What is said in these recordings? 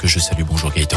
que je salue. Bonjour Gaëtan.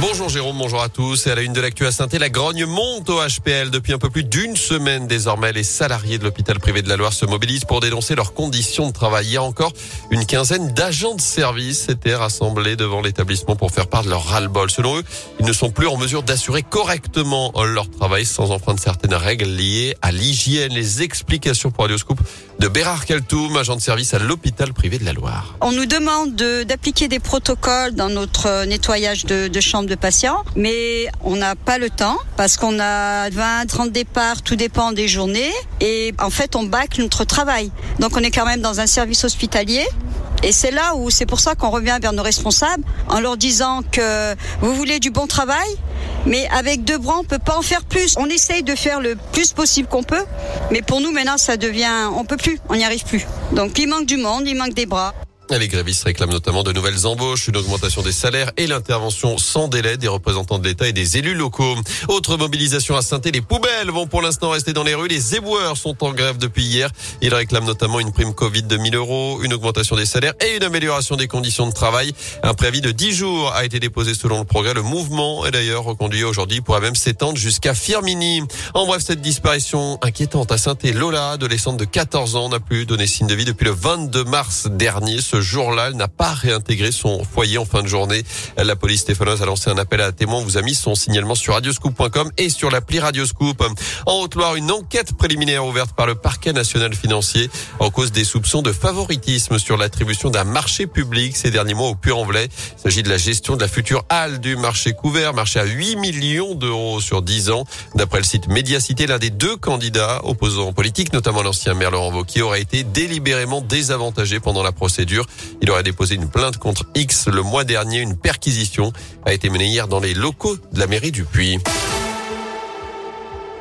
Bonjour Jérôme, bonjour à tous. Et à la une de l'actu à saint la grogne monte au HPL. Depuis un peu plus d'une semaine désormais, les salariés de l'hôpital privé de la Loire se mobilisent pour dénoncer leurs conditions de travail. A encore une quinzaine d'agents de service s'étaient rassemblés devant l'établissement pour faire part de leur ras-le-bol. Selon eux, ils ne sont plus en mesure d'assurer correctement leur travail sans enfreindre certaines règles liées à l'hygiène. Les explications pour Radioscoop de Bérard Kaltoum, agent de service à l'hôpital privé de la Loire. On nous demande d'appliquer des protocoles dans notre nettoyage de, de chambres de patients, mais on n'a pas le temps parce qu'on a 20, 30 départs, tout dépend des journées et en fait on bâcle notre travail. Donc on est quand même dans un service hospitalier et c'est là où c'est pour ça qu'on revient vers nos responsables en leur disant que vous voulez du bon travail, mais avec deux bras, on peut pas en faire plus. On essaye de faire le plus possible qu'on peut, mais pour nous maintenant, ça devient, on peut plus, on n'y arrive plus. Donc il manque du monde, il manque des bras. Les grévistes réclament notamment de nouvelles embauches, une augmentation des salaires et l'intervention sans délai des représentants de l'État et des élus locaux. Autre mobilisation à saint les poubelles vont pour l'instant rester dans les rues. Les éboueurs sont en grève depuis hier. Ils réclament notamment une prime Covid de 1000 euros, une augmentation des salaires et une amélioration des conditions de travail. Un préavis de 10 jours a été déposé selon le progrès. Le mouvement est d'ailleurs reconduit aujourd'hui pourrait même s'étendre jusqu'à Firmini. En bref, cette disparition inquiétante à saint Lola, adolescente de 14 ans, n'a plus donné signe de vie depuis le 22 mars dernier jour-là. Elle n'a pas réintégré son foyer en fin de journée. La police stéphanoise a lancé un appel à témoins. Vous a mis son signalement sur radioscoop.com et sur l'appli Radioscoop. En Haute-Loire, une enquête préliminaire ouverte par le parquet national financier en cause des soupçons de favoritisme sur l'attribution d'un marché public ces derniers mois au Puy-en-Velay. Il s'agit de la gestion de la future halle du marché couvert, marché à 8 millions d'euros sur 10 ans. D'après le site Médiacité, l'un des deux candidats opposants politiques, notamment l'ancien maire Laurent Wauquiez, aurait été délibérément désavantagé pendant la procédure. Il aurait déposé une plainte contre X le mois dernier. Une perquisition a été menée hier dans les locaux de la mairie du Puy.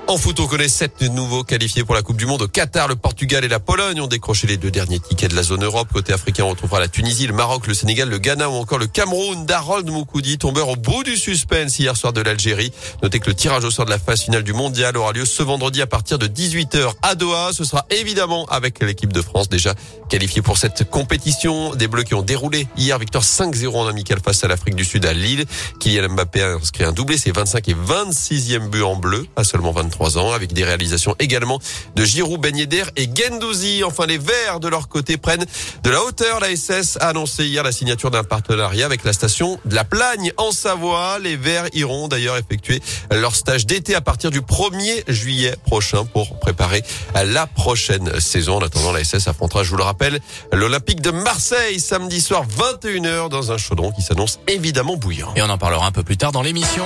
En foot, on connaît sept nouveaux qualifiés pour la Coupe du Monde au Qatar. Le Portugal et la Pologne ont décroché les deux derniers tickets de la zone Europe. Côté africain, on retrouvera la Tunisie, le Maroc, le Sénégal, le Ghana ou encore le Cameroun. Darold Moukoudi, tombeur au bout du suspense hier soir de l'Algérie. Notez que le tirage au sort de la phase finale du mondial aura lieu ce vendredi à partir de 18h à Doha. Ce sera évidemment avec l'équipe de France déjà qualifiée pour cette compétition. Des Bleus qui ont déroulé hier victoire 5-0 en amical face à l'Afrique du Sud à Lille. Kylian Mbappé inscrit un doublé, c'est 25 et 26e but en bleu à seulement 23 ans, avec des réalisations également de Giroud, Ben et Gendouzi. Enfin, les Verts, de leur côté, prennent de la hauteur. La SS a annoncé hier la signature d'un partenariat avec la station de la Plagne en Savoie. Les Verts iront d'ailleurs effectuer leur stage d'été à partir du 1er juillet prochain pour préparer la prochaine saison. En attendant, la SS affrontera, je vous le rappelle, l'Olympique de Marseille samedi soir 21h dans un chaudron qui s'annonce évidemment bouillant. Et on en parlera un peu plus tard dans l'émission.